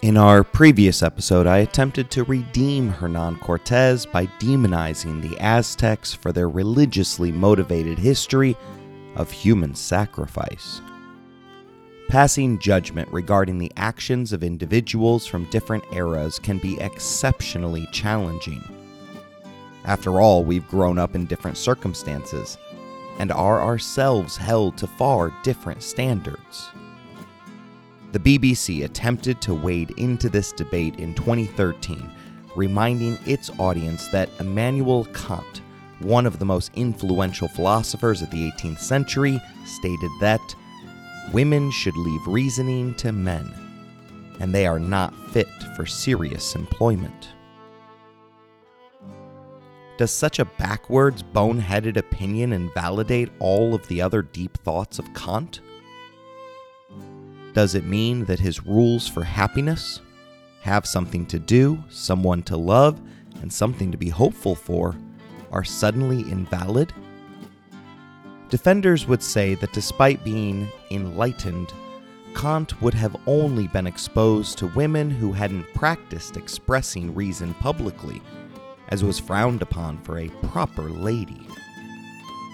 In our previous episode, I attempted to redeem Hernan Cortez by demonizing the Aztecs for their religiously motivated history of human sacrifice. Passing judgment regarding the actions of individuals from different eras can be exceptionally challenging. After all, we've grown up in different circumstances and are ourselves held to far different standards. The BBC attempted to wade into this debate in 2013, reminding its audience that Immanuel Kant, one of the most influential philosophers of the 18th century, stated that women should leave reasoning to men, and they are not fit for serious employment. Does such a backwards, boneheaded opinion invalidate all of the other deep thoughts of Kant? Does it mean that his rules for happiness, have something to do, someone to love, and something to be hopeful for, are suddenly invalid? Defenders would say that despite being enlightened, Kant would have only been exposed to women who hadn't practiced expressing reason publicly, as was frowned upon for a proper lady.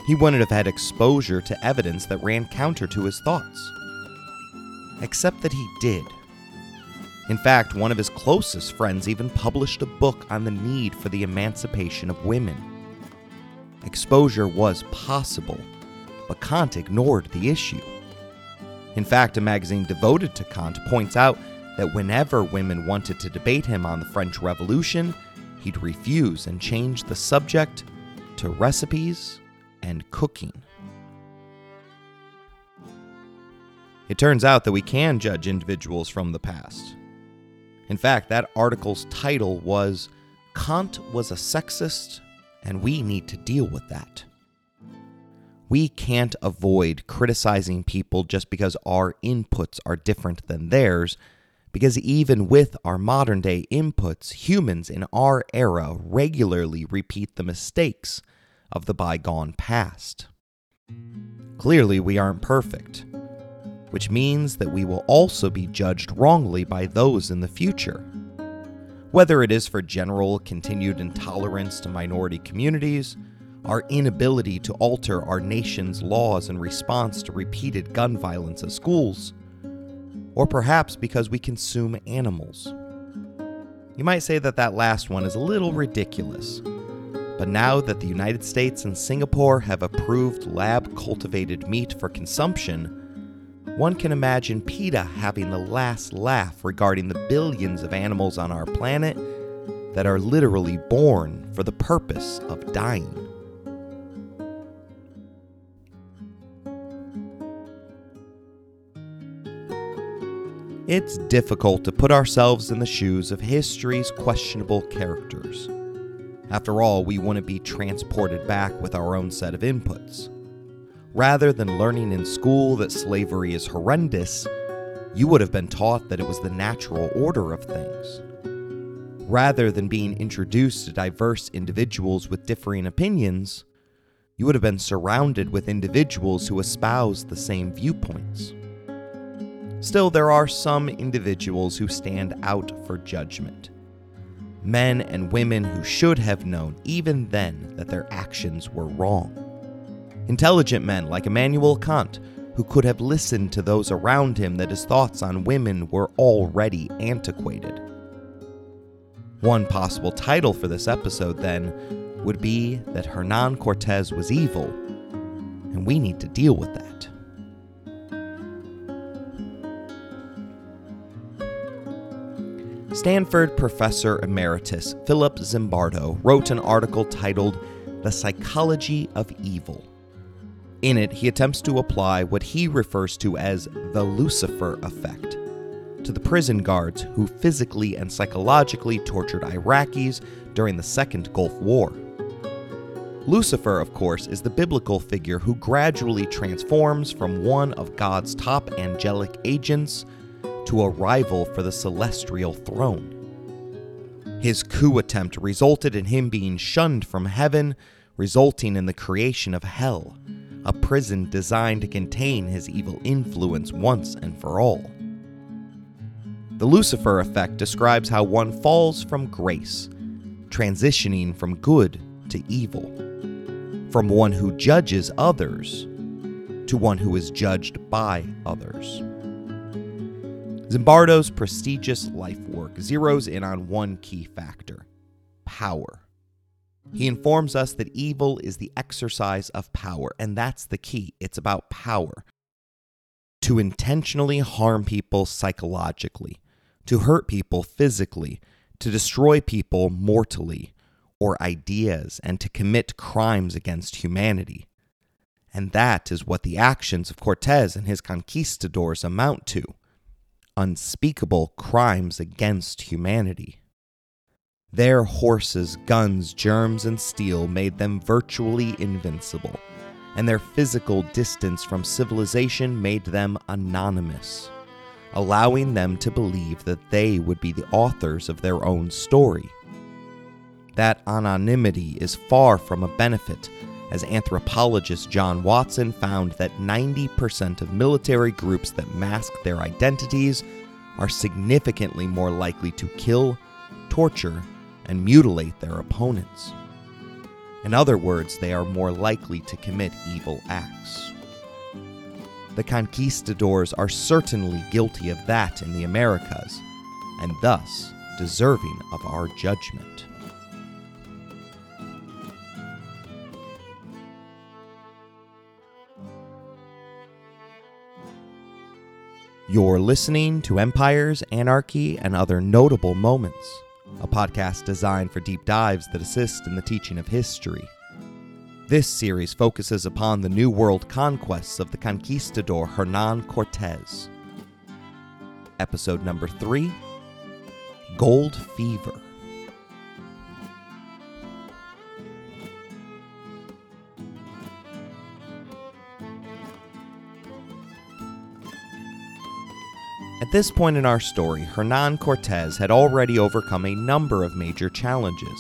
He wouldn't have had exposure to evidence that ran counter to his thoughts. Except that he did. In fact, one of his closest friends even published a book on the need for the emancipation of women. Exposure was possible, but Kant ignored the issue. In fact, a magazine devoted to Kant points out that whenever women wanted to debate him on the French Revolution, he'd refuse and change the subject to recipes and cooking. It turns out that we can judge individuals from the past. In fact, that article's title was Kant was a sexist, and we need to deal with that. We can't avoid criticizing people just because our inputs are different than theirs, because even with our modern day inputs, humans in our era regularly repeat the mistakes of the bygone past. Clearly, we aren't perfect, which means that we will also be judged wrongly by those in the future. Whether it is for general continued intolerance to minority communities, our inability to alter our nation's laws in response to repeated gun violence at schools, or perhaps because we consume animals. You might say that that last one is a little ridiculous, but now that the United States and Singapore have approved lab cultivated meat for consumption, one can imagine PETA having the last laugh regarding the billions of animals on our planet that are literally born for the purpose of dying. It's difficult to put ourselves in the shoes of history's questionable characters. After all, we want to be transported back with our own set of inputs. Rather than learning in school that slavery is horrendous, you would have been taught that it was the natural order of things. Rather than being introduced to diverse individuals with differing opinions, you would have been surrounded with individuals who espouse the same viewpoints. Still, there are some individuals who stand out for judgment. Men and women who should have known, even then, that their actions were wrong. Intelligent men like Immanuel Kant, who could have listened to those around him that his thoughts on women were already antiquated. One possible title for this episode, then, would be that Hernan Cortez was evil, and we need to deal with that. Stanford professor emeritus Philip Zimbardo wrote an article titled The Psychology of Evil. In it, he attempts to apply what he refers to as the Lucifer effect to the prison guards who physically and psychologically tortured Iraqis during the Second Gulf War. Lucifer, of course, is the biblical figure who gradually transforms from one of God's top angelic agents to a rival for the celestial throne. His coup attempt resulted in him being shunned from heaven, resulting in the creation of hell, a prison designed to contain his evil influence once and for all. The Lucifer effect describes how one falls from grace, transitioning from good to evil, from one who judges others to one who is judged by others. Zimbardo's prestigious life work zeroes in on one key factor power. He informs us that evil is the exercise of power, and that's the key. It's about power. To intentionally harm people psychologically, to hurt people physically, to destroy people mortally, or ideas, and to commit crimes against humanity. And that is what the actions of Cortez and his conquistadors amount to unspeakable crimes against humanity. Their horses, guns, germs, and steel made them virtually invincible, and their physical distance from civilization made them anonymous, allowing them to believe that they would be the authors of their own story. That anonymity is far from a benefit as anthropologist John Watson found that 90% of military groups that mask their identities are significantly more likely to kill, torture, and mutilate their opponents. In other words, they are more likely to commit evil acts. The conquistadors are certainly guilty of that in the Americas, and thus deserving of our judgment. You're listening to Empires, Anarchy, and Other Notable Moments, a podcast designed for deep dives that assist in the teaching of history. This series focuses upon the New World conquests of the conquistador Hernan Cortez. Episode number 3 Gold Fever. At this point in our story, Hernan Cortez had already overcome a number of major challenges.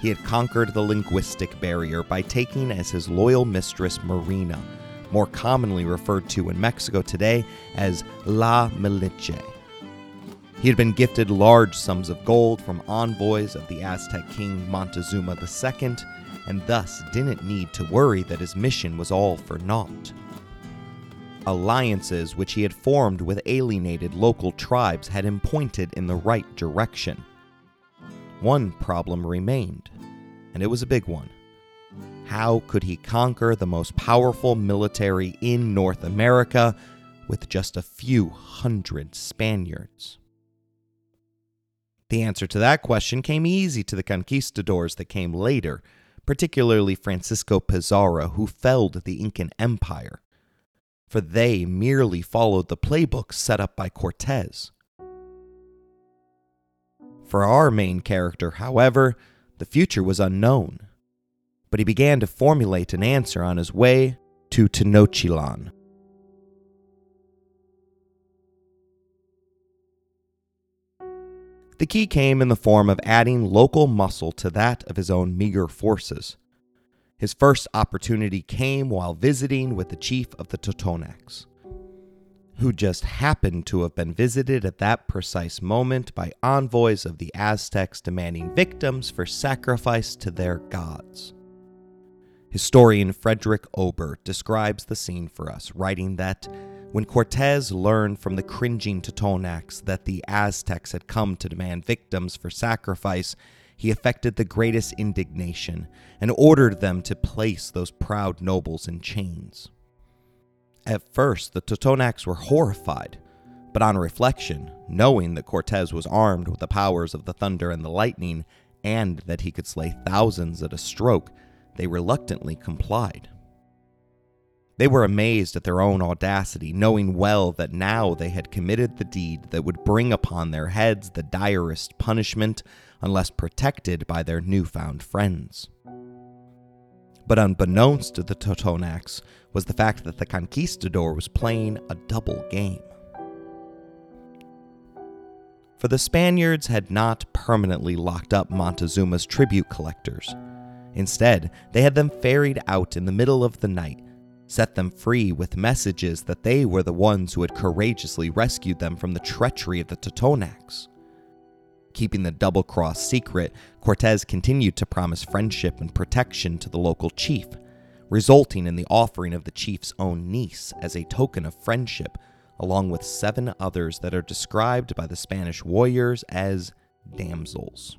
He had conquered the linguistic barrier by taking as his loyal mistress Marina, more commonly referred to in Mexico today as La Malinche. He had been gifted large sums of gold from envoys of the Aztec king Montezuma II, and thus didn't need to worry that his mission was all for naught alliances which he had formed with alienated local tribes had him pointed in the right direction. One problem remained, and it was a big one. How could he conquer the most powerful military in North America with just a few hundred Spaniards? The answer to that question came easy to the conquistadors that came later, particularly Francisco Pizarro, who felled the Incan Empire for they merely followed the playbook set up by Cortez. For our main character, however, the future was unknown, but he began to formulate an answer on his way to Tenochtitlan. The key came in the form of adding local muscle to that of his own meager forces. His first opportunity came while visiting with the chief of the Totonacs, who just happened to have been visited at that precise moment by envoys of the Aztecs demanding victims for sacrifice to their gods. Historian Frederick Ober describes the scene for us, writing that when Cortez learned from the cringing Totonacs that the Aztecs had come to demand victims for sacrifice, he affected the greatest indignation and ordered them to place those proud nobles in chains. At first, the Totonacs were horrified, but on reflection, knowing that Cortez was armed with the powers of the thunder and the lightning, and that he could slay thousands at a stroke, they reluctantly complied. They were amazed at their own audacity, knowing well that now they had committed the deed that would bring upon their heads the direst punishment unless protected by their newfound friends. But unbeknownst to the Totonacs was the fact that the conquistador was playing a double game. For the Spaniards had not permanently locked up Montezuma's tribute collectors. Instead, they had them ferried out in the middle of the night, set them free with messages that they were the ones who had courageously rescued them from the treachery of the Totonacs. Keeping the double cross secret, Cortez continued to promise friendship and protection to the local chief, resulting in the offering of the chief's own niece as a token of friendship, along with seven others that are described by the Spanish warriors as damsels.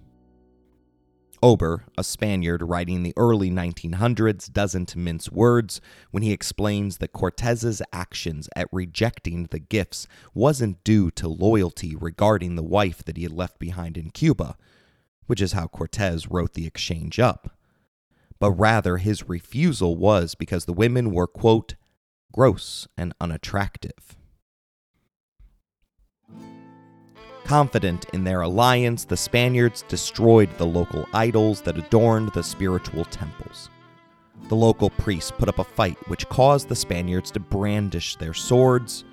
Ober, a Spaniard writing in the early 1900s, doesn't mince words when he explains that Cortez's actions at rejecting the gifts wasn't due to loyalty regarding the wife that he had left behind in Cuba, which is how Cortez wrote the exchange up, but rather his refusal was because the women were, quote, gross and unattractive. Confident in their alliance, the Spaniards destroyed the local idols that adorned the spiritual temples. The local priests put up a fight, which caused the Spaniards to brandish their swords,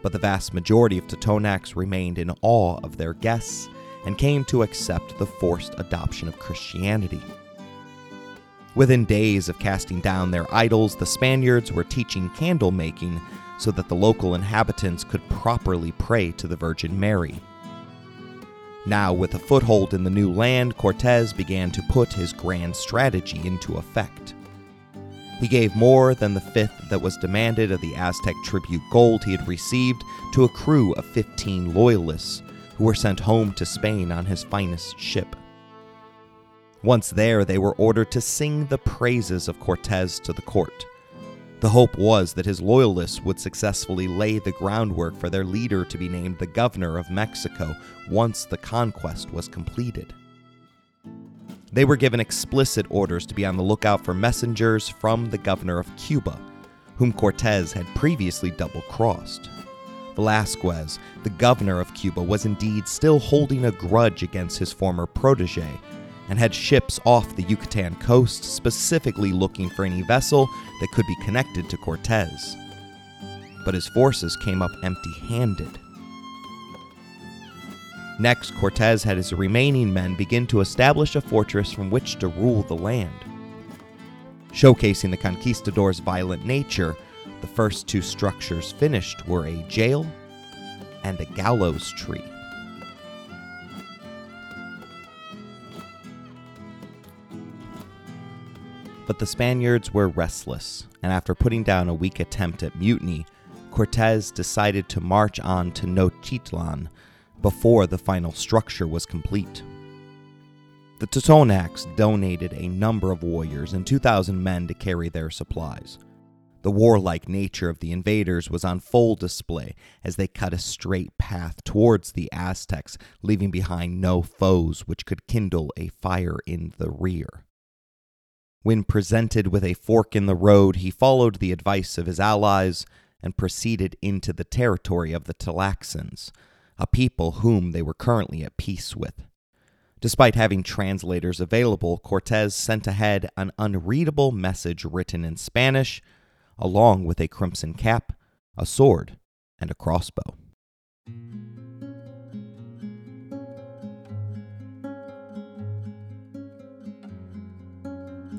but the vast majority of Totonacs remained in awe of their guests and came to accept the forced adoption of Christianity. Within days of casting down their idols, the Spaniards were teaching candle making so that the local inhabitants could properly pray to the Virgin Mary. Now, with a foothold in the new land, Cortez began to put his grand strategy into effect. He gave more than the fifth that was demanded of the Aztec tribute gold he had received to a crew of 15 loyalists who were sent home to Spain on his finest ship. Once there, they were ordered to sing the praises of Cortez to the court. The hope was that his loyalists would successfully lay the groundwork for their leader to be named the governor of Mexico once the conquest was completed. They were given explicit orders to be on the lookout for messengers from the governor of Cuba, whom Cortez had previously double crossed. Velasquez, the governor of Cuba, was indeed still holding a grudge against his former protege and had ships off the Yucatan coast specifically looking for any vessel that could be connected to Cortez. But his forces came up empty handed. Next, Cortez had his remaining men begin to establish a fortress from which to rule the land. Showcasing the conquistadors' violent nature, the first two structures finished were a jail and a gallows tree. But the Spaniards were restless, and after putting down a weak attempt at mutiny, Cortez decided to march on Tenochtitlan before the final structure was complete. The Totonacs donated a number of warriors and 2,000 men to carry their supplies. The warlike nature of the invaders was on full display as they cut a straight path towards the Aztecs, leaving behind no foes which could kindle a fire in the rear. When presented with a fork in the road, he followed the advice of his allies and proceeded into the territory of the Talaxans, a people whom they were currently at peace with. Despite having translators available, Cortez sent ahead an unreadable message written in Spanish, along with a crimson cap, a sword, and a crossbow.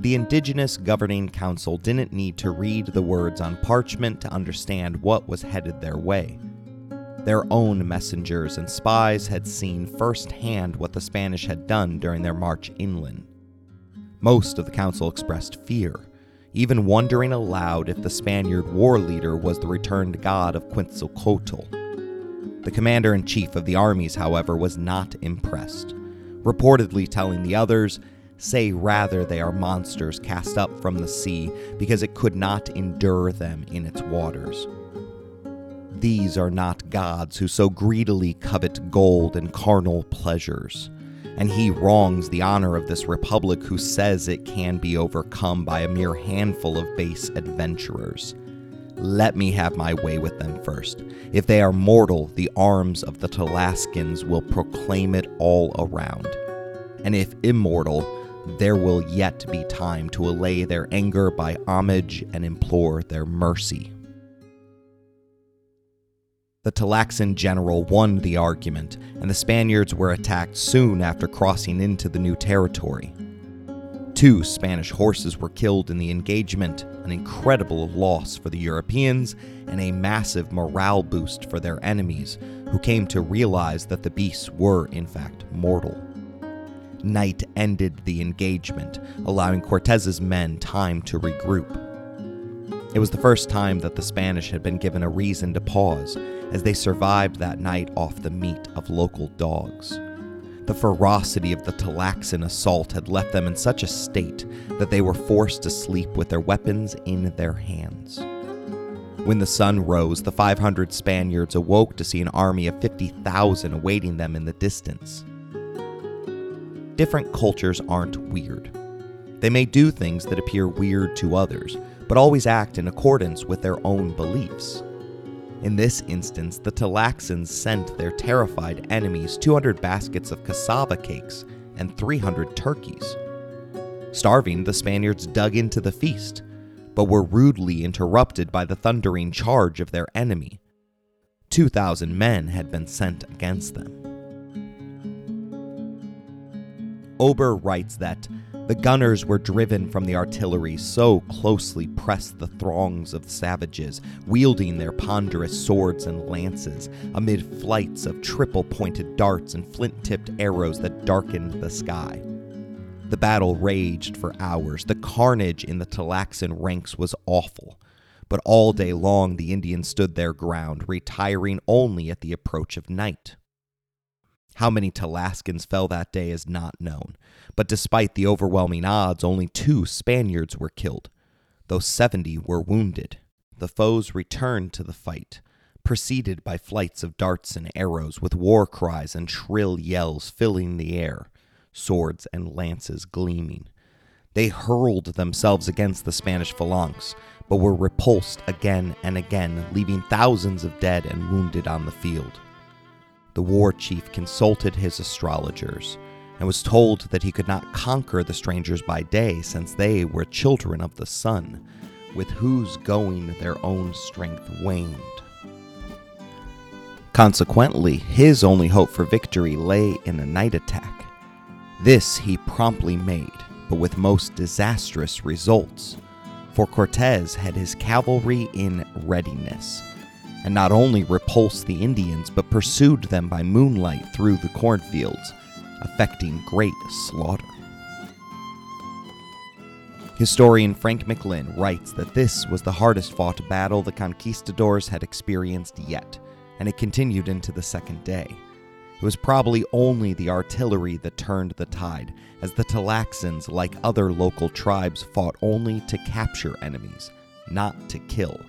The Indigenous Governing Council didn't need to read the words on parchment to understand what was headed their way. Their own messengers and spies had seen firsthand what the Spanish had done during their march inland. Most of the council expressed fear, even wondering aloud if the Spaniard war leader was the returned god of Quetzalcoatl. The commander in chief of the armies, however, was not impressed, reportedly telling the others say rather they are monsters cast up from the sea because it could not endure them in its waters. These are not gods who so greedily covet gold and carnal pleasures, and he wrongs the honor of this republic who says it can be overcome by a mere handful of base adventurers. Let me have my way with them first. If they are mortal, the arms of the Talaskans will proclaim it all around. And if immortal, there will yet be time to allay their anger by homage and implore their mercy. The Talaxan general won the argument, and the Spaniards were attacked soon after crossing into the new territory. Two Spanish horses were killed in the engagement, an incredible loss for the Europeans and a massive morale boost for their enemies, who came to realize that the beasts were, in fact, mortal. Night ended the engagement, allowing Cortez's men time to regroup. It was the first time that the Spanish had been given a reason to pause, as they survived that night off the meat of local dogs. The ferocity of the Talaxan assault had left them in such a state that they were forced to sleep with their weapons in their hands. When the sun rose, the 500 Spaniards awoke to see an army of 50,000 awaiting them in the distance. Different cultures aren't weird. They may do things that appear weird to others, but always act in accordance with their own beliefs. In this instance, the Talaxans sent their terrified enemies 200 baskets of cassava cakes and 300 turkeys. Starving, the Spaniards dug into the feast, but were rudely interrupted by the thundering charge of their enemy. 2,000 men had been sent against them. Ober writes that the gunners were driven from the artillery, so closely pressed the throngs of savages, wielding their ponderous swords and lances, amid flights of triple pointed darts and flint tipped arrows that darkened the sky. The battle raged for hours. The carnage in the Talaxan ranks was awful. But all day long the Indians stood their ground, retiring only at the approach of night. How many Talaskans fell that day is not known, but despite the overwhelming odds, only two Spaniards were killed, though 70 were wounded. The foes returned to the fight, preceded by flights of darts and arrows, with war cries and shrill yells filling the air, swords and lances gleaming. They hurled themselves against the Spanish phalanx, but were repulsed again and again, leaving thousands of dead and wounded on the field the war chief consulted his astrologers and was told that he could not conquer the strangers by day since they were children of the sun, with whose going their own strength waned. Consequently, his only hope for victory lay in a night attack. This he promptly made, but with most disastrous results, for Cortez had his cavalry in readiness and not only repulsed the Indians, but pursued them by moonlight through the cornfields, effecting great slaughter. Historian Frank McLynn writes that this was the hardest fought battle the conquistadors had experienced yet, and it continued into the second day. It was probably only the artillery that turned the tide, as the Talaxans, like other local tribes, fought only to capture enemies, not to kill.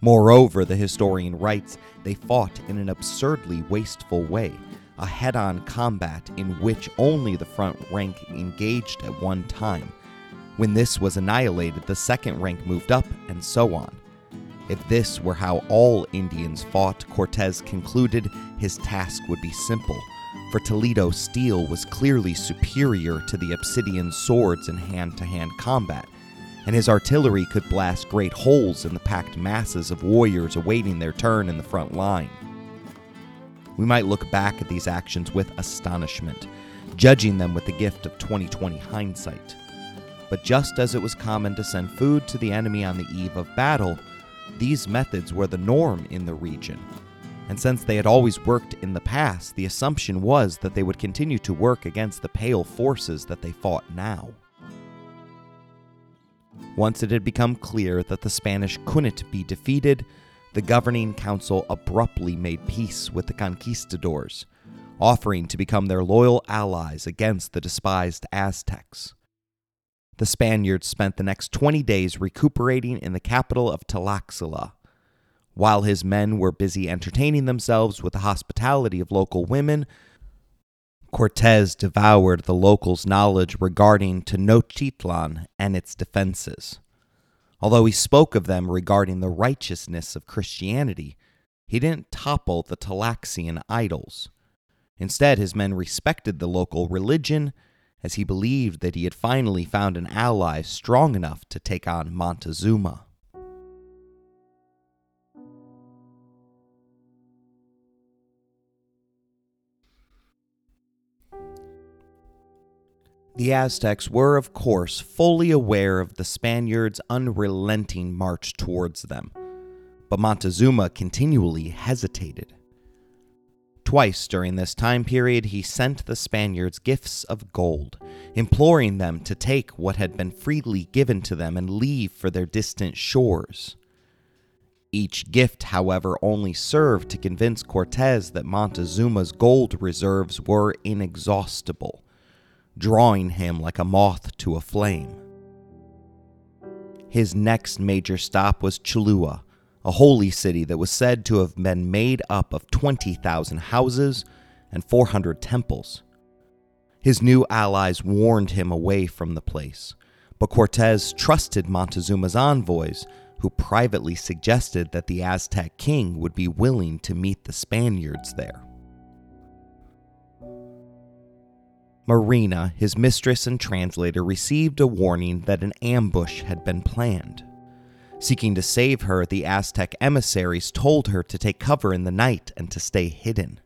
Moreover, the historian writes, they fought in an absurdly wasteful way, a head on combat in which only the front rank engaged at one time. When this was annihilated, the second rank moved up, and so on. If this were how all Indians fought, Cortez concluded his task would be simple, for Toledo steel was clearly superior to the obsidian swords in hand to hand combat and his artillery could blast great holes in the packed masses of warriors awaiting their turn in the front line. We might look back at these actions with astonishment, judging them with the gift of 2020 hindsight. But just as it was common to send food to the enemy on the eve of battle, these methods were the norm in the region. And since they had always worked in the past, the assumption was that they would continue to work against the pale forces that they fought now. Once it had become clear that the Spanish couldn't be defeated, the governing council abruptly made peace with the conquistadors, offering to become their loyal allies against the despised Aztecs. The Spaniards spent the next 20 days recuperating in the capital of Tlaxcala. While his men were busy entertaining themselves with the hospitality of local women, Cortez devoured the locals' knowledge regarding Tenochtitlan and its defenses. Although he spoke of them regarding the righteousness of Christianity, he didn't topple the Talaxian idols. Instead, his men respected the local religion as he believed that he had finally found an ally strong enough to take on Montezuma. The Aztecs were, of course, fully aware of the Spaniards' unrelenting march towards them, but Montezuma continually hesitated. Twice during this time period, he sent the Spaniards gifts of gold, imploring them to take what had been freely given to them and leave for their distant shores. Each gift, however, only served to convince Cortez that Montezuma's gold reserves were inexhaustible, drawing him like a moth to a flame. His next major stop was Cholula, a holy city that was said to have been made up of 20,000 houses and 400 temples. His new allies warned him away from the place, but Cortez trusted Montezuma's envoys, who privately suggested that the Aztec king would be willing to meet the Spaniards there. Marina, his mistress and translator, received a warning that an ambush had been planned. Seeking to save her, the Aztec emissaries told her to take cover in the night and to stay hidden.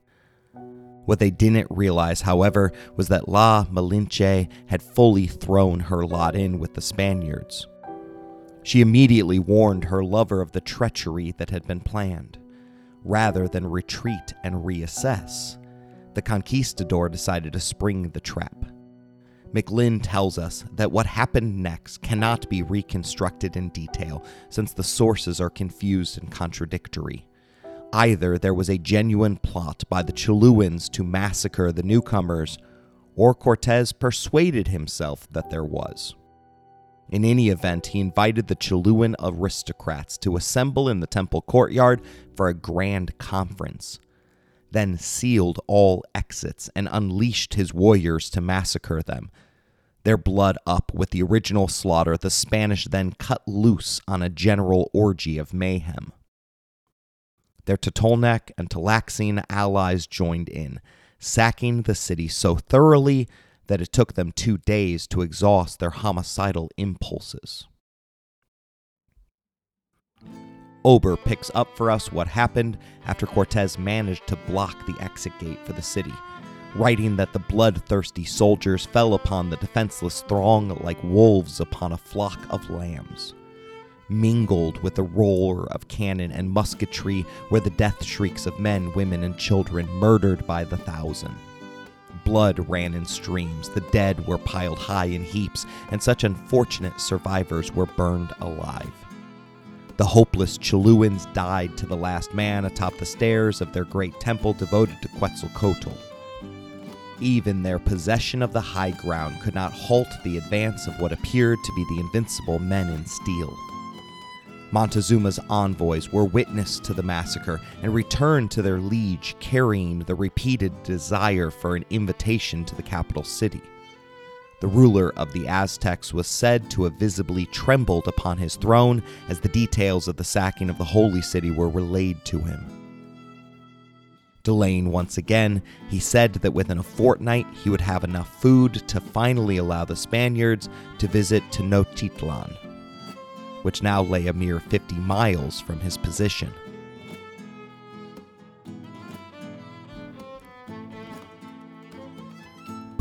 What they didn't realize, however, was that La Malinche had fully thrown her lot in with the Spaniards. She immediately warned her lover of the treachery that had been planned. Rather than retreat and reassess, the conquistador decided to spring the trap. McLynn tells us that what happened next cannot be reconstructed in detail since the sources are confused and contradictory. Either there was a genuine plot by the Cholulans to massacre the newcomers, or Cortez persuaded himself that there was. In any event, he invited the Cholulan aristocrats to assemble in the temple courtyard for a grand conference, then sealed all exits and unleashed his warriors to massacre them, their blood up with the original slaughter, the Spanish then cut loose on a general orgy of mayhem. Their Totonac and Talaxian allies joined in, sacking the city so thoroughly that it took them two days to exhaust their homicidal impulses. Ober picks up for us what happened after Cortez managed to block the exit gate for the city writing that the bloodthirsty soldiers fell upon the defenseless throng like wolves upon a flock of lambs. Mingled with the roar of cannon and musketry were the death shrieks of men, women, and children murdered by the thousand. Blood ran in streams, the dead were piled high in heaps, and such unfortunate survivors were burned alive. The hopeless Cholulans died to the last man atop the stairs of their great temple devoted to Quetzalcoatl. Even their possession of the high ground could not halt the advance of what appeared to be the invincible men in steel. Montezuma's envoys were witness to the massacre and returned to their liege carrying the repeated desire for an invitation to the capital city. The ruler of the Aztecs was said to have visibly trembled upon his throne as the details of the sacking of the holy city were relayed to him. Delaying once again, he said that within a fortnight he would have enough food to finally allow the Spaniards to visit Tenochtitlan, which now lay a mere 50 miles from his position.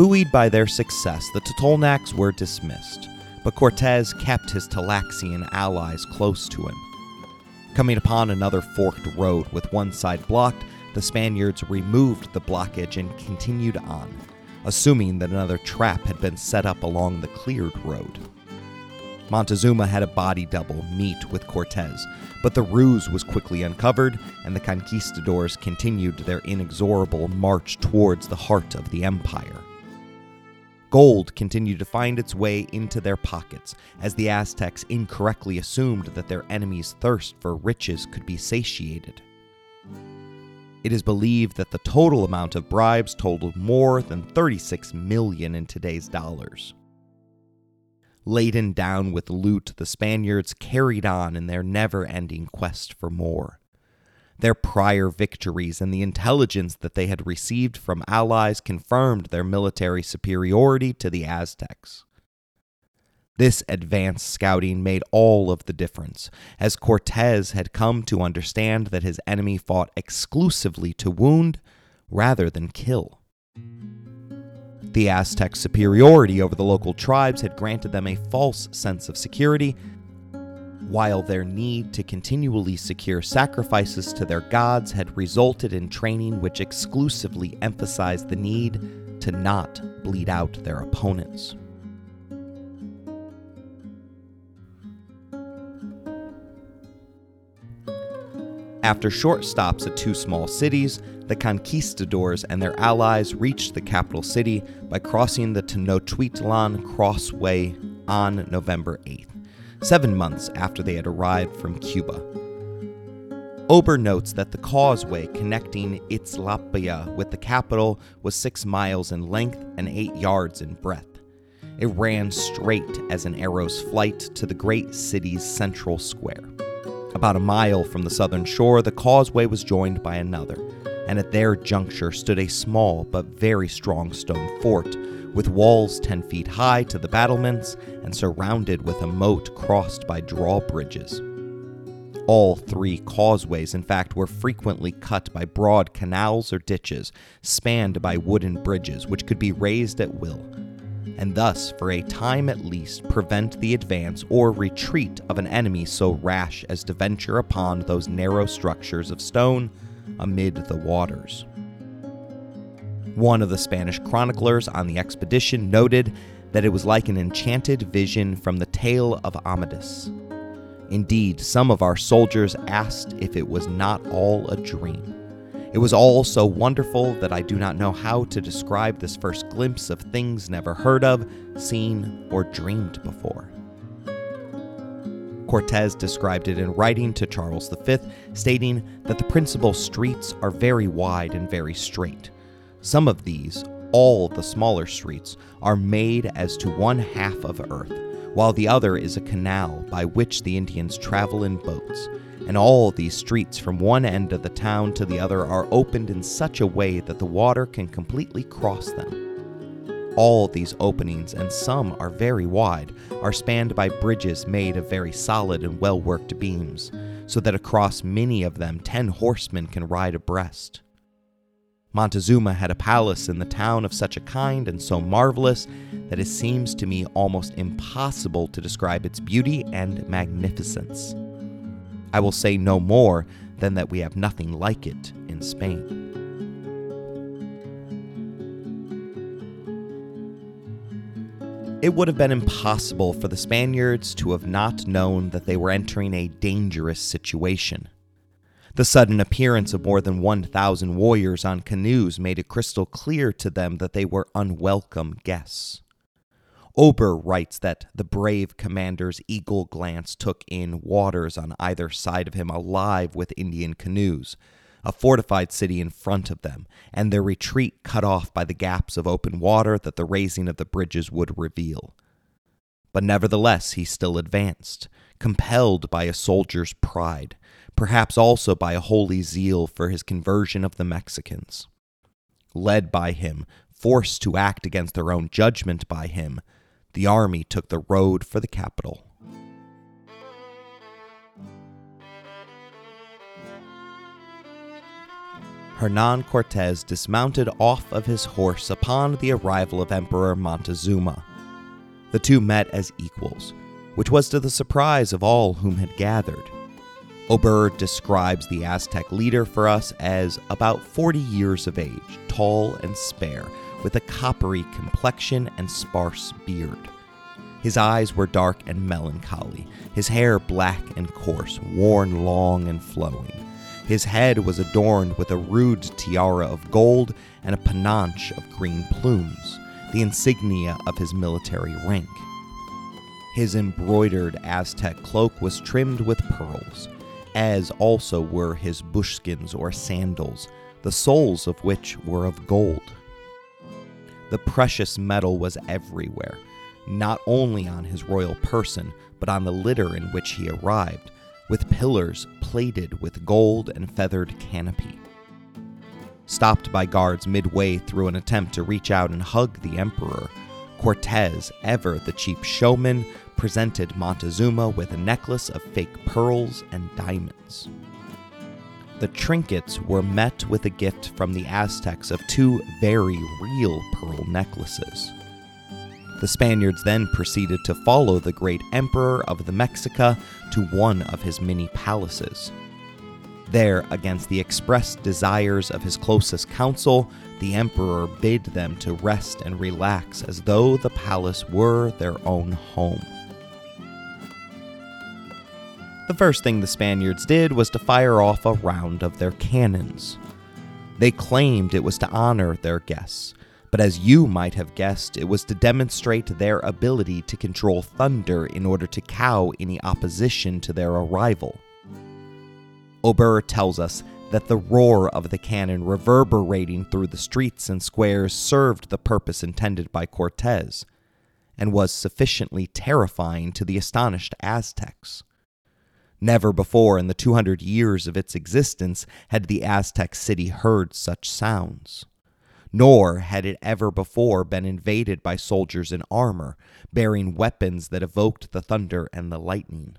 Buoyed by their success, the Totonacs were dismissed, but Cortez kept his Talaxian allies close to him. Coming upon another forked road with one side blocked, the Spaniards removed the blockage and continued on, assuming that another trap had been set up along the cleared road. Montezuma had a body double meet with Cortez, but the ruse was quickly uncovered, and the conquistadors continued their inexorable march towards the heart of the empire. Gold continued to find its way into their pockets, as the Aztecs incorrectly assumed that their enemies' thirst for riches could be satiated. It is believed that the total amount of bribes totaled more than 36 million in today's dollars. Laden down with loot, the Spaniards carried on in their never ending quest for more. Their prior victories and the intelligence that they had received from allies confirmed their military superiority to the Aztecs. This advanced scouting made all of the difference, as Cortez had come to understand that his enemy fought exclusively to wound rather than kill. The Aztec superiority over the local tribes had granted them a false sense of security, while their need to continually secure sacrifices to their gods had resulted in training which exclusively emphasized the need to not bleed out their opponents. After short stops at two small cities, the conquistadors and their allies reached the capital city by crossing the Tenochtitlan Crossway on November 8th, seven months after they had arrived from Cuba. Ober notes that the causeway connecting Itzlapia with the capital was six miles in length and eight yards in breadth. It ran straight as an arrow's flight to the great city's central square. About a mile from the southern shore, the causeway was joined by another, and at their juncture stood a small but very strong stone fort, with walls 10 feet high to the battlements and surrounded with a moat crossed by drawbridges. All three causeways, in fact, were frequently cut by broad canals or ditches, spanned by wooden bridges, which could be raised at will and thus, for a time at least, prevent the advance or retreat of an enemy so rash as to venture upon those narrow structures of stone amid the waters. One of the Spanish chroniclers on the expedition noted that it was like an enchanted vision from the tale of Amadis. Indeed, some of our soldiers asked if it was not all a dream. It was all so wonderful that I do not know how to describe this first glimpse of things never heard of, seen, or dreamed before. Cortez described it in writing to Charles V, stating that the principal streets are very wide and very straight. Some of these, all the smaller streets, are made as to one half of earth, while the other is a canal by which the Indians travel in boats and all these streets from one end of the town to the other are opened in such a way that the water can completely cross them. All these openings, and some are very wide, are spanned by bridges made of very solid and well worked beams, so that across many of them ten horsemen can ride abreast. Montezuma had a palace in the town of such a kind and so marvelous that it seems to me almost impossible to describe its beauty and magnificence. I will say no more than that we have nothing like it in Spain. It would have been impossible for the Spaniards to have not known that they were entering a dangerous situation. The sudden appearance of more than 1,000 warriors on canoes made it crystal clear to them that they were unwelcome guests. Ober writes that the brave commander's eagle glance took in waters on either side of him alive with Indian canoes, a fortified city in front of them, and their retreat cut off by the gaps of open water that the raising of the bridges would reveal. But nevertheless he still advanced, compelled by a soldier's pride, perhaps also by a holy zeal for his conversion of the Mexicans. Led by him, forced to act against their own judgment by him, the army took the road for the capital. Hernan Cortez dismounted off of his horse upon the arrival of Emperor Montezuma. The two met as equals, which was to the surprise of all whom had gathered. Ober describes the Aztec leader for us as about 40 years of age, tall and spare, with a coppery complexion and sparse beard. His eyes were dark and melancholy, his hair black and coarse, worn long and flowing. His head was adorned with a rude tiara of gold and a panache of green plumes, the insignia of his military rank. His embroidered Aztec cloak was trimmed with pearls, as also were his buskins or sandals, the soles of which were of gold. The precious metal was everywhere, not only on his royal person, but on the litter in which he arrived, with pillars plated with gold and feathered canopy. Stopped by guards midway through an attempt to reach out and hug the emperor, Cortez, ever the cheap showman, presented Montezuma with a necklace of fake pearls and diamonds. the trinkets were met with a gift from the Aztecs of two very real pearl necklaces. The Spaniards then proceeded to follow the great emperor of the Mexica to one of his many palaces. There, against the expressed desires of his closest council, the emperor bid them to rest and relax as though the palace were their own home. The first thing the Spaniards did was to fire off a round of their cannons. They claimed it was to honor their guests, but as you might have guessed, it was to demonstrate their ability to control thunder in order to cow any opposition to their arrival. Ober tells us that the roar of the cannon reverberating through the streets and squares served the purpose intended by Cortez, and was sufficiently terrifying to the astonished Aztecs. Never before in the 200 years of its existence had the Aztec city heard such sounds. Nor had it ever before been invaded by soldiers in armor, bearing weapons that evoked the thunder and the lightning.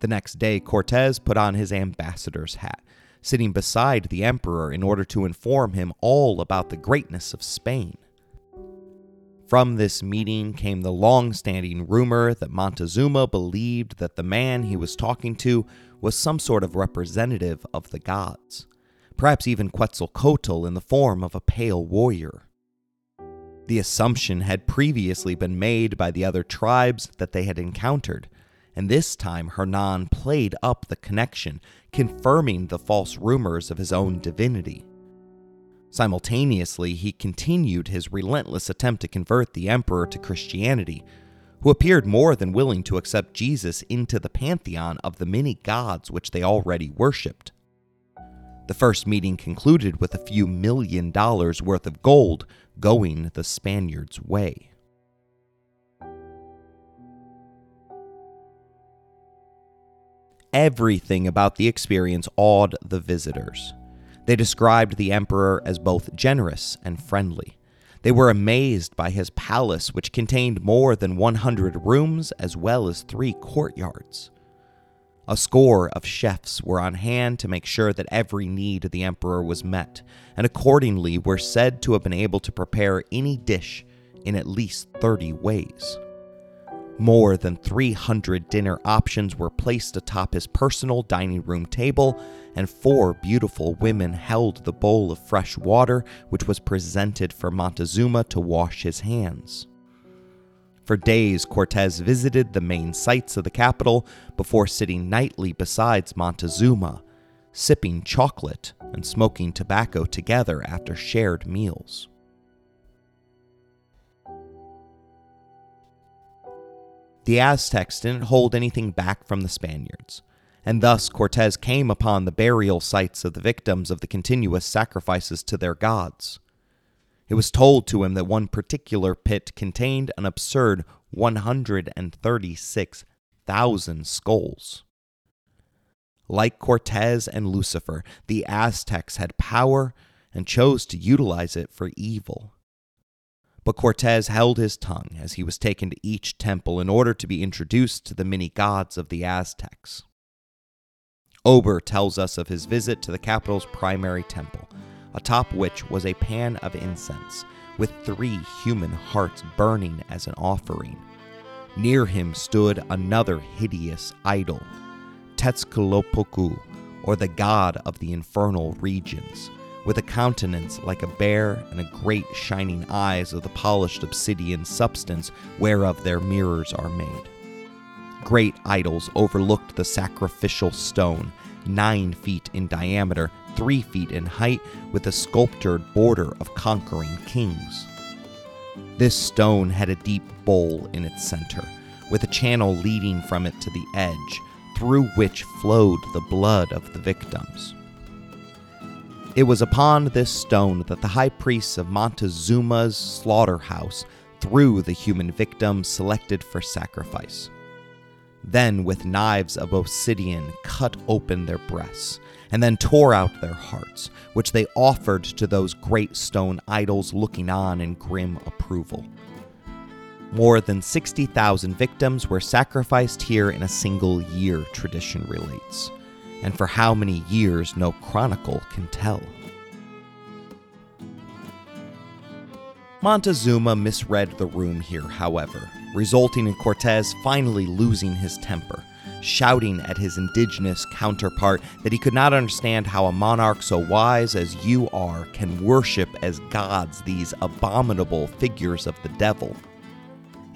The next day, Cortez put on his ambassador's hat, sitting beside the emperor in order to inform him all about the greatness of Spain. From this meeting came the long standing rumor that Montezuma believed that the man he was talking to was some sort of representative of the gods, perhaps even Quetzalcoatl in the form of a pale warrior. The assumption had previously been made by the other tribes that they had encountered, and this time Hernan played up the connection, confirming the false rumors of his own divinity. Simultaneously, he continued his relentless attempt to convert the emperor to Christianity, who appeared more than willing to accept Jesus into the pantheon of the many gods which they already worshipped. The first meeting concluded with a few million dollars worth of gold going the Spaniards' way. Everything about the experience awed the visitors. They described the emperor as both generous and friendly. They were amazed by his palace, which contained more than 100 rooms as well as three courtyards. A score of chefs were on hand to make sure that every need of the emperor was met, and accordingly were said to have been able to prepare any dish in at least 30 ways. More than 300 dinner options were placed atop his personal dining room table, and four beautiful women held the bowl of fresh water which was presented for Montezuma to wash his hands. For days, Cortez visited the main sites of the capital before sitting nightly beside Montezuma, sipping chocolate and smoking tobacco together after shared meals. The Aztecs didn't hold anything back from the Spaniards, and thus Cortez came upon the burial sites of the victims of the continuous sacrifices to their gods. It was told to him that one particular pit contained an absurd 136,000 skulls. Like Cortez and Lucifer, the Aztecs had power and chose to utilize it for evil. But Cortez held his tongue as he was taken to each temple in order to be introduced to the many gods of the Aztecs. Ober tells us of his visit to the capital's primary temple, atop which was a pan of incense, with three human hearts burning as an offering. Near him stood another hideous idol, Tezcatlipoca, or the god of the infernal regions, with a countenance like a bear and a great shining eyes of the polished obsidian substance whereof their mirrors are made. Great idols overlooked the sacrificial stone, nine feet in diameter, three feet in height, with a sculptured border of conquering kings. This stone had a deep bowl in its center, with a channel leading from it to the edge, through which flowed the blood of the victims. It was upon this stone that the high priests of Montezuma's slaughterhouse threw the human victims selected for sacrifice. Then, with knives of obsidian, cut open their breasts, and then tore out their hearts, which they offered to those great stone idols looking on in grim approval. More than 60,000 victims were sacrificed here in a single year, tradition relates and for how many years no chronicle can tell. Montezuma misread the room here, however, resulting in Cortez finally losing his temper, shouting at his indigenous counterpart that he could not understand how a monarch so wise as you are can worship as gods these abominable figures of the devil.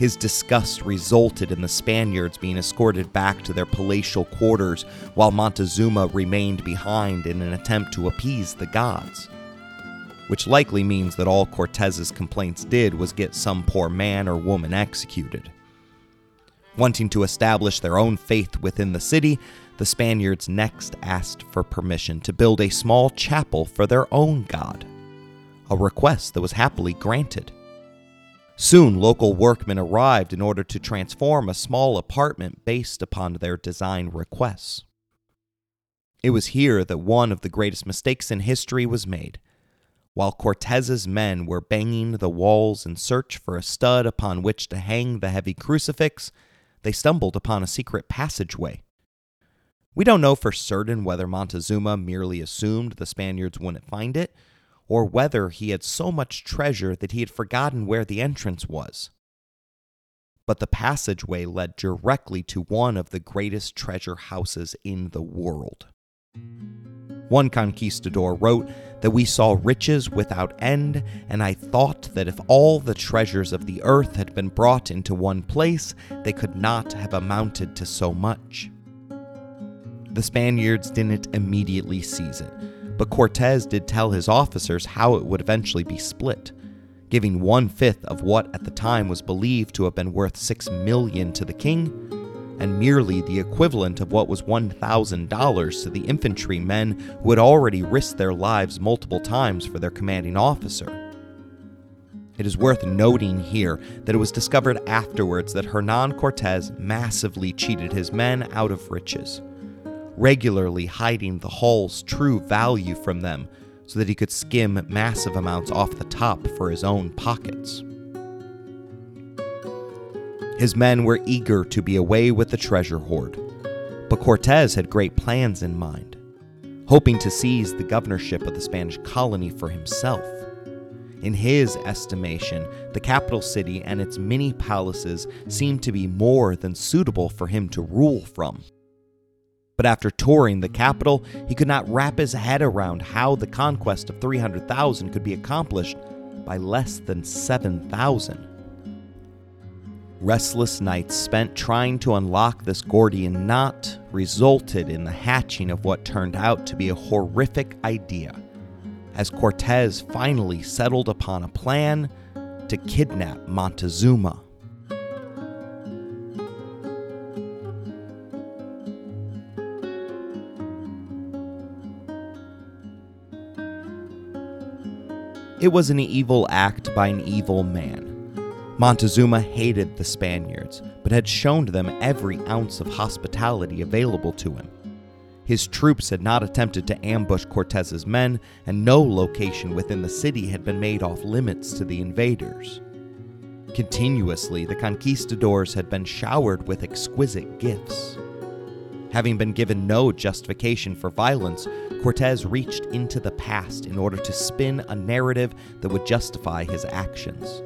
His disgust resulted in the Spaniards being escorted back to their palatial quarters while Montezuma remained behind in an attempt to appease the gods. Which likely means that all Cortez's complaints did was get some poor man or woman executed. Wanting to establish their own faith within the city, the Spaniards next asked for permission to build a small chapel for their own god, a request that was happily granted. Soon, local workmen arrived in order to transform a small apartment based upon their design requests. It was here that one of the greatest mistakes in history was made. While Cortez's men were banging the walls in search for a stud upon which to hang the heavy crucifix, they stumbled upon a secret passageway. We don't know for certain whether Montezuma merely assumed the Spaniards wouldn't find it, or whether he had so much treasure that he had forgotten where the entrance was. But the passageway led directly to one of the greatest treasure houses in the world. One conquistador wrote that we saw riches without end, and I thought that if all the treasures of the earth had been brought into one place, they could not have amounted to so much. The Spaniards didn't immediately seize it, but Cortez did tell his officers how it would eventually be split, giving one fifth of what at the time was believed to have been worth six million to the king, and merely the equivalent of what was $1,000 to the infantrymen who had already risked their lives multiple times for their commanding officer. It is worth noting here that it was discovered afterwards that Hernan Cortez massively cheated his men out of riches regularly hiding the hull's true value from them so that he could skim massive amounts off the top for his own pockets. His men were eager to be away with the treasure hoard, but Cortez had great plans in mind, hoping to seize the governorship of the Spanish colony for himself. In his estimation, the capital city and its many palaces seemed to be more than suitable for him to rule from. But after touring the capital, he could not wrap his head around how the conquest of 300,000 could be accomplished by less than 7,000. Restless nights spent trying to unlock this Gordian knot resulted in the hatching of what turned out to be a horrific idea, as Cortez finally settled upon a plan to kidnap Montezuma. It was an evil act by an evil man. Montezuma hated the Spaniards, but had shown them every ounce of hospitality available to him. His troops had not attempted to ambush Cortez's men, and no location within the city had been made off limits to the invaders. Continuously, the conquistadors had been showered with exquisite gifts. Having been given no justification for violence, Cortez reached into the past in order to spin a narrative that would justify his actions.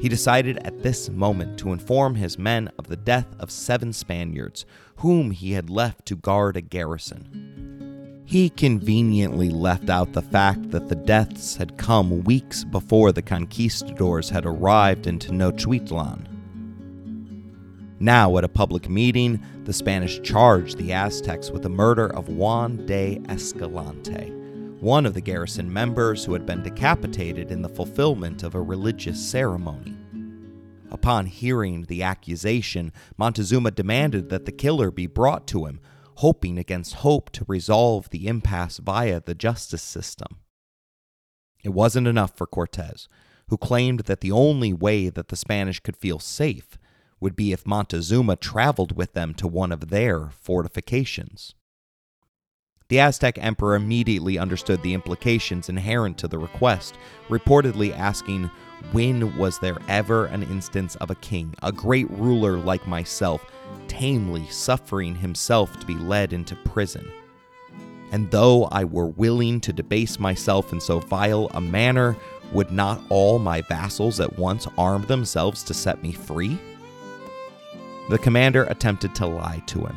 He decided at this moment to inform his men of the death of seven Spaniards, whom he had left to guard a garrison. He conveniently left out the fact that the deaths had come weeks before the conquistadors had arrived in Tenochtitlan. Now, at a public meeting, the Spanish charged the Aztecs with the murder of Juan de Escalante, one of the garrison members who had been decapitated in the fulfillment of a religious ceremony. Upon hearing the accusation, Montezuma demanded that the killer be brought to him, hoping against hope to resolve the impasse via the justice system. It wasn't enough for Cortez, who claimed that the only way that the Spanish could feel safe would be if Montezuma traveled with them to one of their fortifications. The Aztec emperor immediately understood the implications inherent to the request, reportedly asking, When was there ever an instance of a king, a great ruler like myself, tamely suffering himself to be led into prison, And though I were willing to debase myself in so vile a manner, would not all my vassals at once arm themselves to set me free? The commander attempted to lie to him,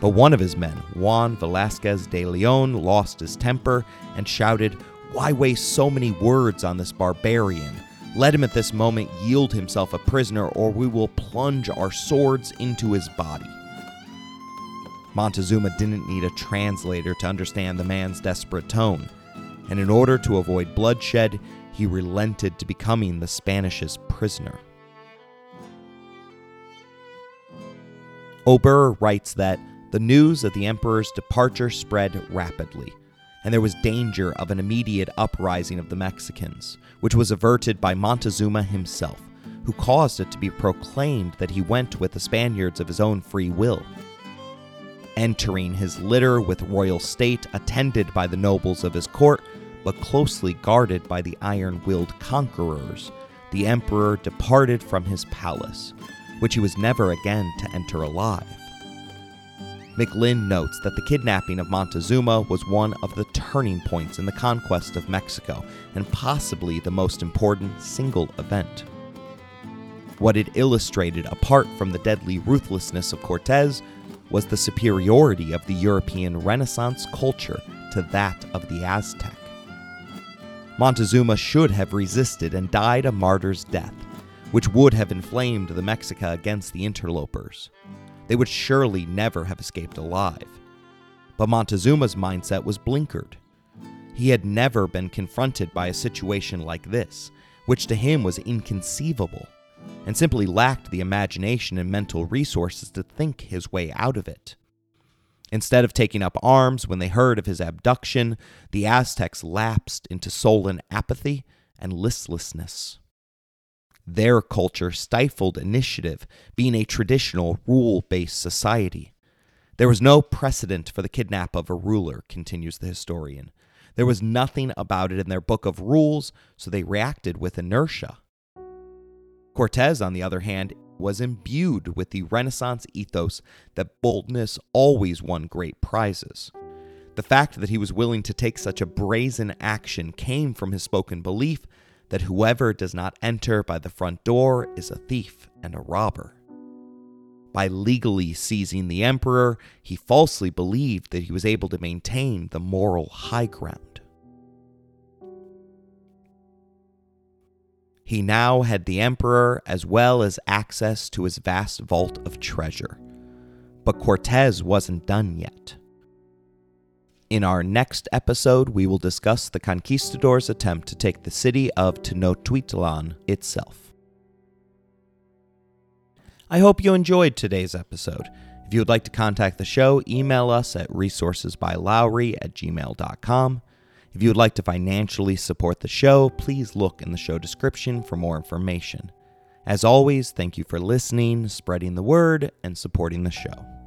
but one of his men, Juan Velasquez de Leon, lost his temper and shouted, Why waste so many words on this barbarian? Let him at this moment yield himself a prisoner, or we will plunge our swords into his body. Montezuma didn't need a translator to understand the man's desperate tone, and in order to avoid bloodshed, he relented to becoming the Spanish's prisoner. Ober writes that the news of the emperor's departure spread rapidly, and there was danger of an immediate uprising of the Mexicans, which was averted by Montezuma himself, who caused it to be proclaimed that he went with the Spaniards of his own free will. Entering his litter with royal state, attended by the nobles of his court, but closely guarded by the iron willed conquerors, the emperor departed from his palace, which he was never again to enter alive. McLynn notes that the kidnapping of Montezuma was one of the turning points in the conquest of Mexico and possibly the most important single event. What it illustrated, apart from the deadly ruthlessness of Cortez, was the superiority of the European Renaissance culture to that of the Aztec. Montezuma should have resisted and died a martyr's death, which would have inflamed the Mexica against the interlopers. They would surely never have escaped alive. But Montezuma's mindset was blinkered. He had never been confronted by a situation like this, which to him was inconceivable, and simply lacked the imagination and mental resources to think his way out of it. Instead of taking up arms when they heard of his abduction, the Aztecs lapsed into sullen apathy and listlessness. Their culture stifled initiative, being a traditional rule based society. There was no precedent for the kidnap of a ruler, continues the historian. There was nothing about it in their book of rules, so they reacted with inertia. Cortez, on the other hand, was imbued with the Renaissance ethos that boldness always won great prizes. The fact that he was willing to take such a brazen action came from his spoken belief that whoever does not enter by the front door is a thief and a robber. By legally seizing the emperor, he falsely believed that he was able to maintain the moral high ground. He now had the Emperor as well as access to his vast vault of treasure. But Cortez wasn't done yet. In our next episode, we will discuss the conquistadors' attempt to take the city of Tenochtitlan itself. I hope you enjoyed today's episode. If you would like to contact the show, email us at resourcesbylowery at gmail.com. If you would like to financially support the show, please look in the show description for more information. As always, thank you for listening, spreading the word, and supporting the show.